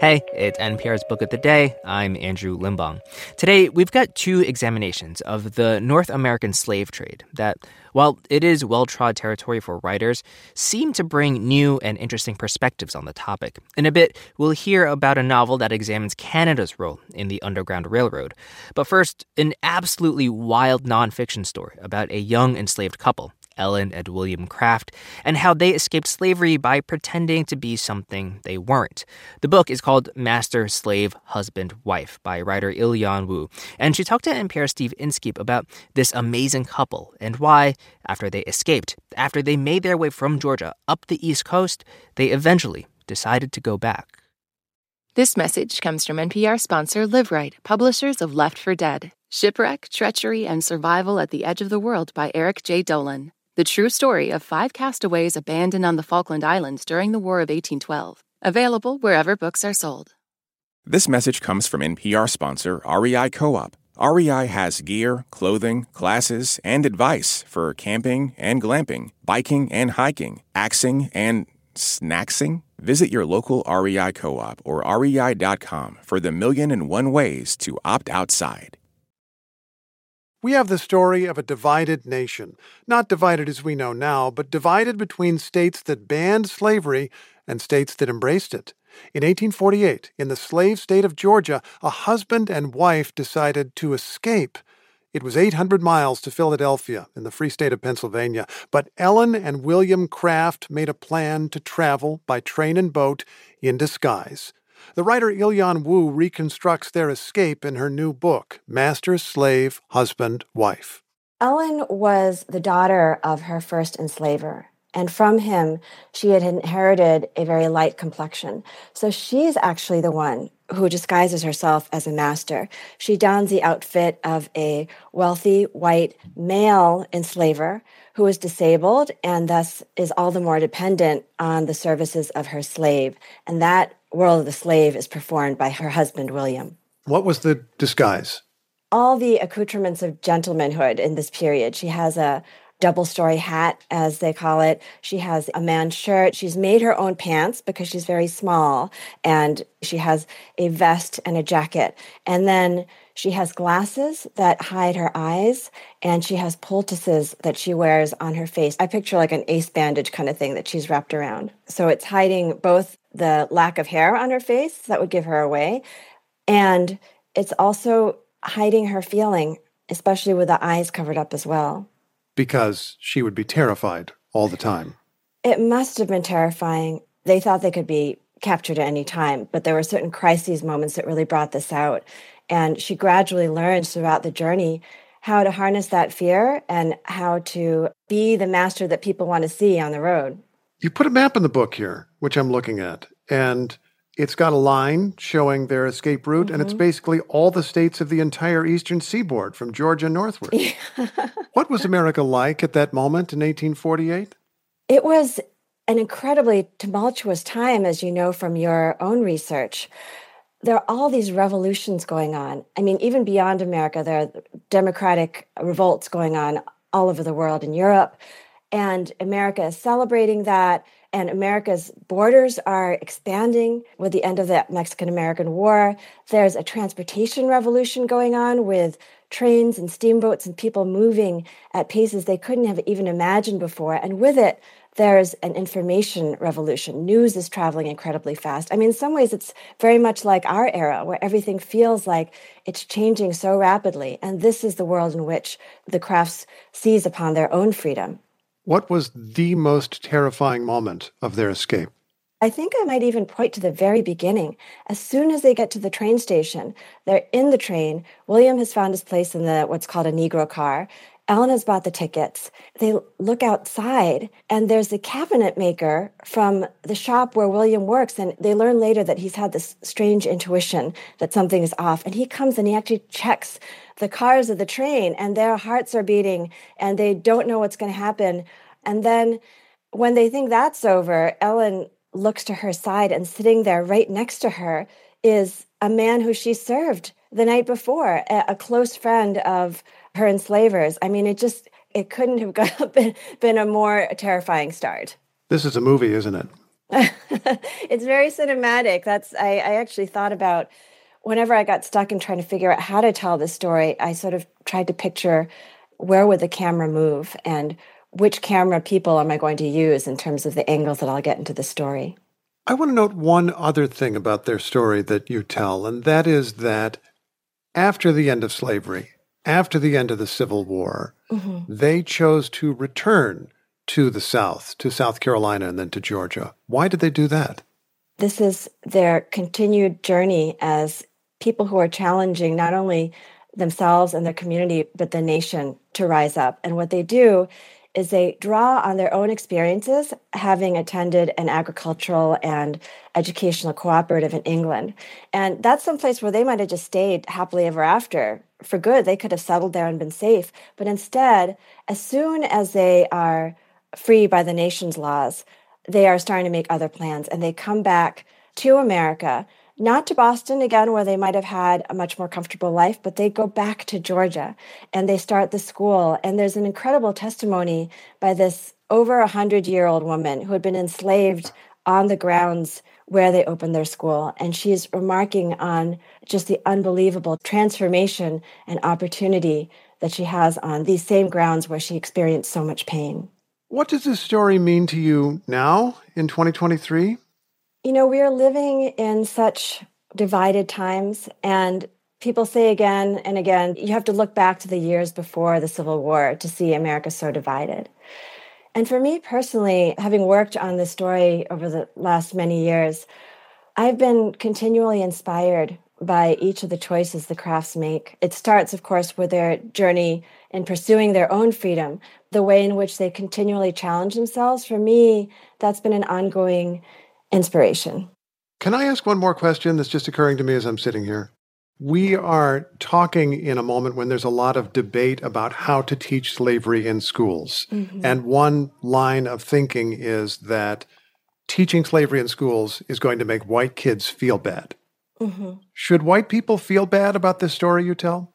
Hey, it's NPR's Book of the Day. I'm Andrew Limbong. Today, we've got two examinations of the North American slave trade that, while it is well trod territory for writers, seem to bring new and interesting perspectives on the topic. In a bit, we'll hear about a novel that examines Canada's role in the Underground Railroad. But first, an absolutely wild nonfiction story about a young enslaved couple. Ellen and William Craft, and how they escaped slavery by pretending to be something they weren't. The book is called Master, Slave, Husband, Wife by writer Ilyan Woo, and she talked to NPR Steve Inskeep about this amazing couple and why, after they escaped, after they made their way from Georgia up the East Coast, they eventually decided to go back. This message comes from NPR sponsor Liveright, publishers of Left for Dead Shipwreck, Treachery, and Survival at the Edge of the World by Eric Jay Dolin. The true story of five castaways abandoned on the Falkland Islands during the War of 1812. Available wherever books are sold. This message comes from NPR sponsor REI Co op. REI has gear, clothing, classes, and advice for camping and glamping, biking and hiking, axing and snacksing. Visit your local REI co op or rei.com for the million and one ways to opt outside. We have the story of a divided nation, not divided as we know now, but divided between states that banned slavery and states that embraced it. In 1848, in the slave state of Georgia, a husband and wife decided to escape. It was 800 miles to Philadelphia in the free state of Pennsylvania, but Ellen and William Craft made a plan to travel by train and boat in disguise. The writer Ilyan Woo reconstructs their escape in her new book, Master, Slave, Husband, Wife. Ellen was the daughter of her first enslaver, and from him she had inherited a very light complexion. So she's actually the one who disguises herself as a master. She dons the outfit of a wealthy white male enslaver who is disabled and thus is all the more dependent on the services of her slave. And that World of the Slave is performed by her husband, William. What was the disguise? All the accoutrements of gentlemanhood in this period. She has a double story hat, as they call it. She has a man's shirt. She's made her own pants because she's very small. And she has a vest and a jacket. And then she has glasses that hide her eyes. And she has poultices that she wears on her face. I picture like an ace bandage kind of thing that she's wrapped around. So it's hiding both the lack of hair on her face that would give her away. And it's also hiding her feeling, especially with the eyes covered up as well. Because she would be terrified all the time. It must have been terrifying. They thought they could be captured at any time, but there were certain crises moments that really brought this out. And she gradually learned throughout the journey how to harness that fear and how to be the master that people want to see on the road. You put a map in the book here, which I'm looking at, and it's got a line showing their escape route, mm-hmm. and it's mm-hmm. basically all the states of the entire eastern seaboard from Georgia northward. what was America like at that moment in 1848? It was an incredibly tumultuous time, as you know from your own research. There are all these revolutions going on. I mean, even beyond America, there are democratic revolts going on all over the world in Europe. And America is celebrating that. And America's borders are expanding with the end of the Mexican American War. There's a transportation revolution going on with trains and steamboats and people moving at paces they couldn't have even imagined before. And with it, there's an information revolution. News is traveling incredibly fast. I mean, in some ways, it's very much like our era where everything feels like it's changing so rapidly. And this is the world in which the crafts seize upon their own freedom. What was the most terrifying moment of their escape? I think I might even point to the very beginning. As soon as they get to the train station, they're in the train. William has found his place in the what's called a Negro car. Ellen has bought the tickets. They look outside, and there's the cabinet maker from the shop where William works. And they learn later that he's had this strange intuition that something is off. And he comes and he actually checks the cars of the train, and their hearts are beating, and they don't know what's going to happen. And then when they think that's over, Ellen looks to her side, and sitting there right next to her is a man who she served the night before, a, close friend of her enslavers. I mean, it just it couldn't have been, been a more terrifying start. This is a movie, isn't it? it's very cinematic. That's I, I actually thought about whenever I got stuck in trying to figure out how to tell this story, I sort of tried to picture where would the camera move and which camera people am I going to use in terms of the angles that I'll get into the story. I want to note one other thing about their story that you tell, and that is that after the end of slavery, after the end of the Civil War, mm-hmm. they chose to return to the South, to South Carolina, and then to Georgia. Why did they do that? This is their continued journey as people who are challenging not only themselves and their community, but the nation to rise up. And what they do is they draw on their own experiences having attended an agricultural and educational cooperative in England. And that's some place where they might have just stayed happily ever after for good. They could have settled there and been safe. But instead, as soon as they are free by the nation's laws, they are starting to make other plans and they come back to America not to Boston again, where they might have had a much more comfortable life, but they go back to Georgia and they start the school. And there's an incredible testimony by this over a hundred year old woman who had been enslaved on the grounds where they opened their school. And she's remarking on just the unbelievable transformation and opportunity that she has on these same grounds where she experienced so much pain. What does this story mean to you now in 2023? You know, we are living in such divided times, and people say again and again, you have to look back to the years before the Civil War to see America so divided. And for me personally, having worked on this story over the last many years, I've been continually inspired by each of the choices the crafts make. It starts, of course, with their journey in pursuing their own freedom, the way in which they continually challenge themselves. For me, that's been an ongoing inspiration. Can I ask one more question that's just occurring to me as I'm sitting here? We are talking in a moment when there's a lot of debate about how to teach slavery in schools. Mm-hmm. And one line of thinking is that teaching slavery in schools is going to make white kids feel bad. Mm-hmm. Should white people feel bad about this story you tell?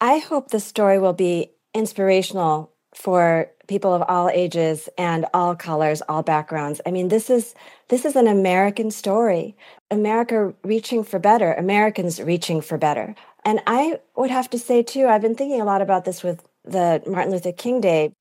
I hope the story will be inspirational for people of all ages and all colors, all backgrounds. I mean, this is this is an American story. America reaching for better, Americans reaching for better. And I would have to say too, I've been thinking a lot about this with the Martin Luther King Day.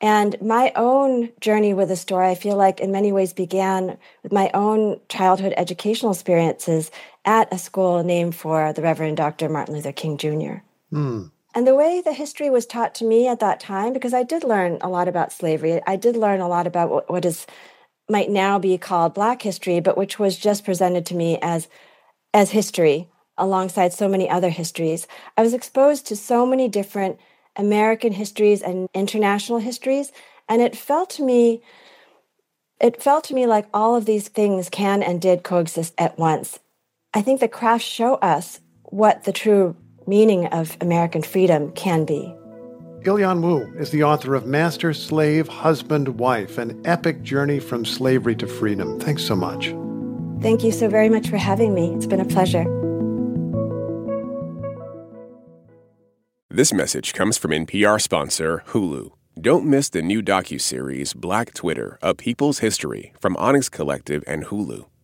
And my own journey with the story, I feel like in many ways began with my own childhood educational experiences at a school named for the Reverend Dr. Martin Luther King Jr. Hmm. And the way the history was taught to me at that time, because I did learn a lot about slavery, I did learn a lot about what, what is might now be called Black history, but which was just presented to me as as history alongside so many other histories. I was exposed to so many different American histories and international histories, and it felt to me it felt to me like all of these things can and did coexist at once. I think the crafts show us what the true meaning of American freedom can be. Ilyan Woo is the author of Master, Slave, Husband, Wife An Epic Journey from Slavery to Freedom. Thanks so much. Thank you so very much for having me. It's been a pleasure. This message comes from NPR sponsor Hulu. Don't miss the new docu-series Black Twitter: A People's History from Onyx Collective and Hulu.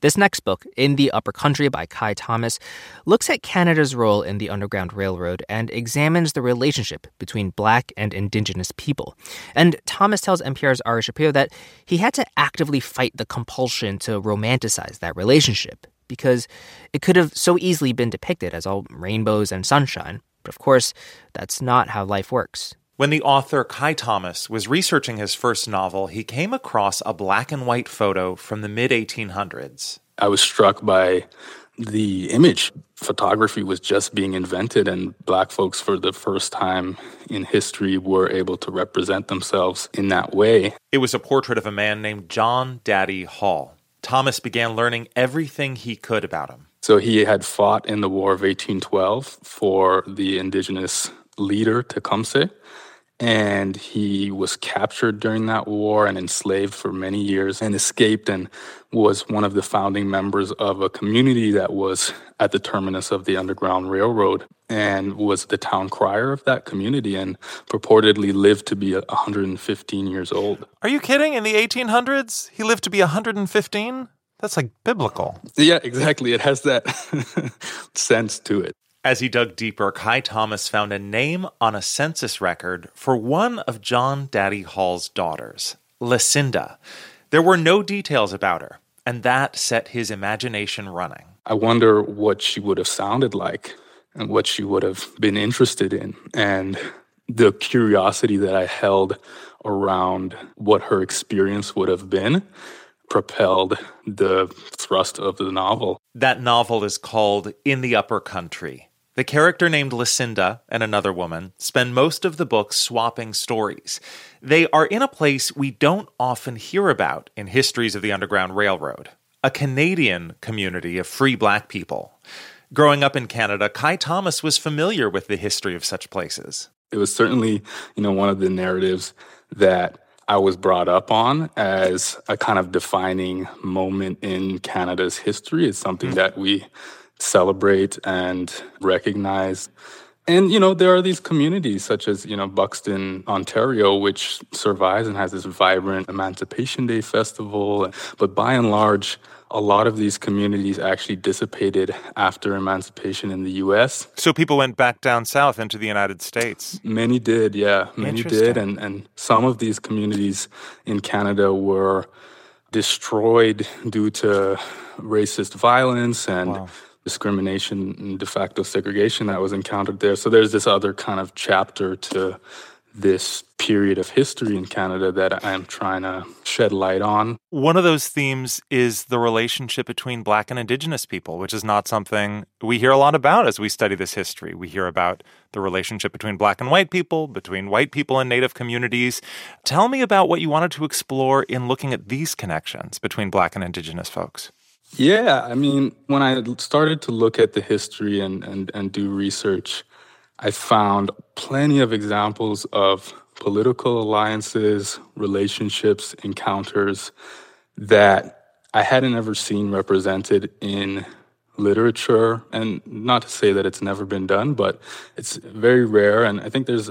This next book, In the Upper Country by Kai Thomas, looks at Canada's role in the Underground Railroad and examines the relationship between black and indigenous people. And Thomas tells NPR's Ari Shapiro that he had to actively fight the compulsion to romanticize that relationship because it could have so easily been depicted as all rainbows and sunshine. But of course, that's not how life works. When the author Kai Thomas was researching his first novel, he came across a black and white photo from the mid 1800s. I was struck by the image. Photography was just being invented, and black folks, for the first time in history, were able to represent themselves in that way. It was a portrait of a man named John Daddy Hall. Thomas began learning everything he could about him. So he had fought in the War of 1812 for the indigenous leader Tecumseh and he was captured during that war and enslaved for many years and escaped and was one of the founding members of a community that was at the terminus of the Underground Railroad and was the town crier of that community and purportedly lived to be 115 years old. Are you kidding? In the 1800s, he lived to be 115? That's like biblical. Yeah, exactly. It has that sense to it. As he dug deeper, Kai Thomas found a name on a census record for one of John Daddy Hall's daughters, Lucinda. There were no details about her, and that set his imagination running. I wonder what she would have sounded like and what she would have been interested in. And the curiosity that I held around what her experience would have been propelled the thrust of the novel. That novel is called In the Upper Country. The character named Lucinda and another woman spend most of the book swapping stories. They are in a place we don't often hear about in histories of the Underground Railroad a Canadian community of free black people. Growing up in Canada, Kai Thomas was familiar with the history of such places. It was certainly, you know, one of the narratives that I was brought up on as a kind of defining moment in Canada's history. It's something mm-hmm. that we celebrate and recognize. And, you know, there are these communities such as, you know, Buxton, Ontario, which survives and has this vibrant Emancipation Day festival. But by and large, a lot of these communities actually dissipated after emancipation in the US. So people went back down south into the United States. Many did, yeah. Many did. And and some of these communities in Canada were destroyed due to racist violence and wow discrimination and de facto segregation that was encountered there. So there's this other kind of chapter to this period of history in Canada that I'm trying to shed light on. One of those themes is the relationship between Black and Indigenous people, which is not something we hear a lot about as we study this history. We hear about the relationship between Black and white people, between white people and Native communities. Tell me about what you wanted to explore in looking at these connections between Black and Indigenous folks. Yeah, I mean, when I started to look at the history and, and, and do research, I found plenty of examples of political alliances, relationships, encounters that I hadn't ever seen represented in literature. And not to say that it's never been done, but it's very rare. And I think there's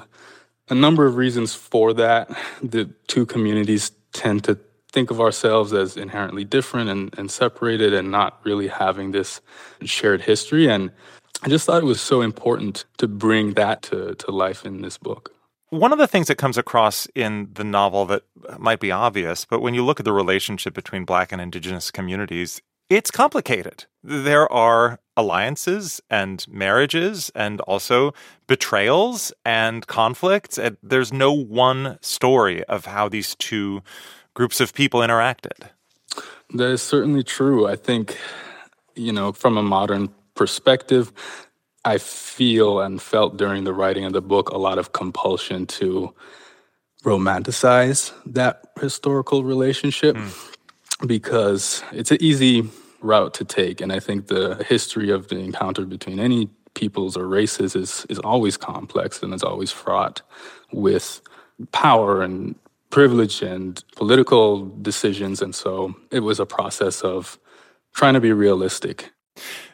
a number of reasons for that. The two communities tend to think of ourselves as inherently different and, and separated and not really having this shared history. And I just thought it was so important to bring that to, to life in this book. One of the things that comes across in the novel that might be obvious, but when you look at the relationship between Black and Indigenous communities, it's complicated. There are alliances and marriages and also betrayals and conflicts. There's no one story of how these two groups of people interacted. That is certainly true. I think, you know, from a modern perspective, I feel and felt during the writing of the book a lot of compulsion to romanticize that historical relationship mm. because it's an easy route to take. And I think the history of the encounter between any peoples or races is, is always complex and is always fraught with power and privilege and political decisions. And so it was a process of trying to be realistic.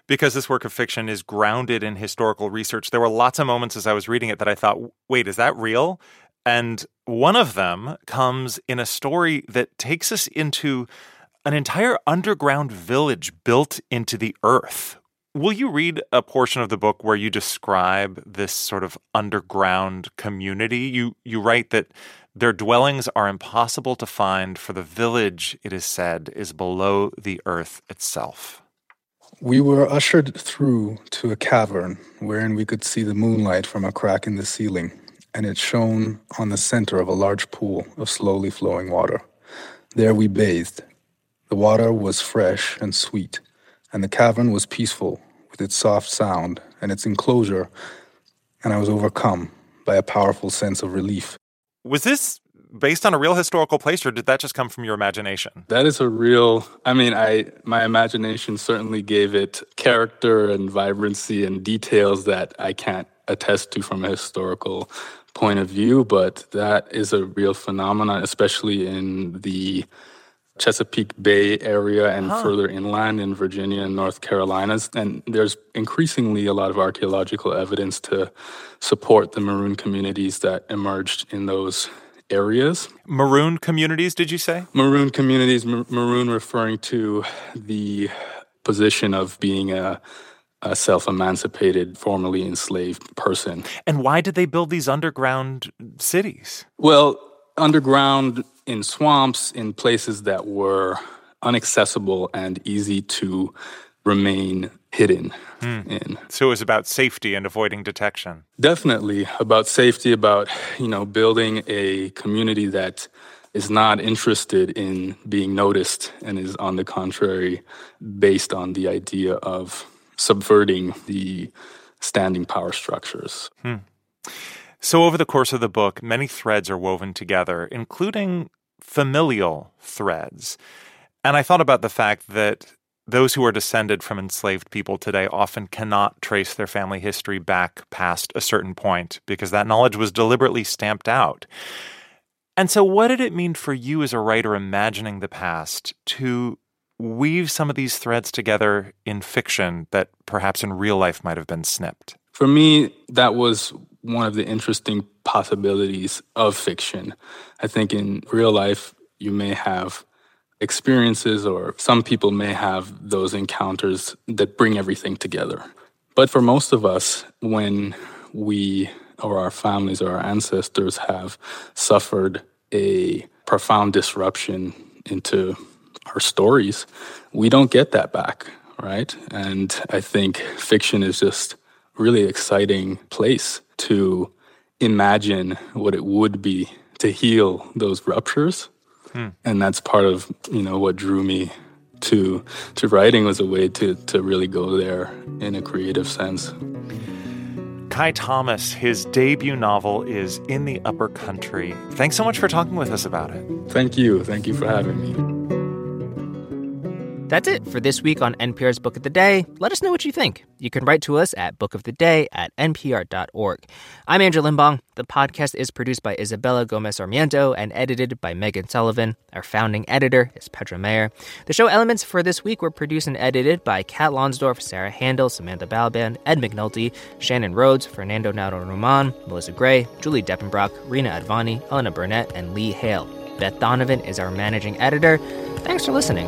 Because this work of fiction is grounded in historical research, there were lots of moments as I was reading it that I thought, wait, is that real? And one of them comes in a story that takes us into an entire underground village built into the earth. Will you read a portion of the book where you describe this sort of underground community? You you write that their dwellings are impossible to find, for the village, it is said, is below the earth itself. We were ushered through to a cavern wherein we could see the moonlight from a crack in the ceiling, and it shone on the center of a large pool of slowly flowing water. There we bathed. The water was fresh and sweet, and the cavern was peaceful with its soft sound and its enclosure, and I was overcome by a powerful sense of relief. Was this based on a real historical place, or did that just come from your imagination? That is a real. I mean, I my imagination certainly gave it character and vibrancy and details that I can't attest to from a historical point of view, but that is a real phenomenon, especially in the Chesapeake Bay area and huh. further inland in Virginia and North Carolinas. And there's increasingly a lot of archaeological evidence to support the maroon communities that emerged in those areas. Maroon communities, did you say? Maroon communities, maroon referring to the position of being a, a self emancipated, formerly enslaved person. And why did they build these underground cities? Well, underground in swamps, in places that were inaccessible and easy to remain hidden hmm. in. So it was about safety and avoiding detection. Definitely about safety, about, you know, building a community that is not interested in being noticed and is on the contrary based on the idea of subverting the standing power structures. Hmm. So, over the course of the book, many threads are woven together, including familial threads. And I thought about the fact that those who are descended from enslaved people today often cannot trace their family history back past a certain point because that knowledge was deliberately stamped out. And so, what did it mean for you as a writer imagining the past to weave some of these threads together in fiction that perhaps in real life might have been snipped? For me, that was one of the interesting possibilities of fiction. I think in real life, you may have experiences, or some people may have those encounters that bring everything together. But for most of us, when we or our families or our ancestors have suffered a profound disruption into our stories, we don't get that back, right? And I think fiction is just really exciting place to imagine what it would be to heal those ruptures. Hmm. And that's part of, you know, what drew me to to writing was a way to to really go there in a creative sense. Kai Thomas, his debut novel is In the Upper Country. Thanks so much for talking with us about it. Thank you. Thank you for having me. That's it for this week on NPR's Book of the Day. Let us know what you think. You can write to us at bookoftheday at npr.org. I'm Andrew Limbong. The podcast is produced by Isabella Gomez Sarmiento and edited by Megan Sullivan. Our founding editor is Petra Mayer. The show elements for this week were produced and edited by Kat Lonsdorf, Sarah Handel, Samantha Balaban, Ed McNulty, Shannon Rhodes, Fernando Narro Roman, Melissa Gray, Julie Depenbrock, Reena Advani, Elena Burnett, and Lee Hale. Beth Donovan is our managing editor. Thanks for listening.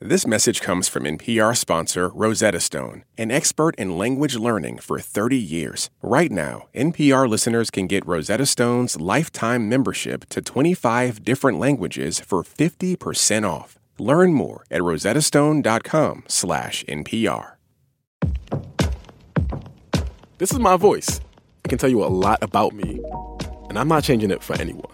This message comes from NPR sponsor Rosetta Stone, an expert in language learning for 30 years. Right now, NPR listeners can get Rosetta Stone's lifetime membership to 25 different languages for 50% off. Learn more at rosettastone.com/npr. This is my voice. It can tell you a lot about me, and I'm not changing it for anyone.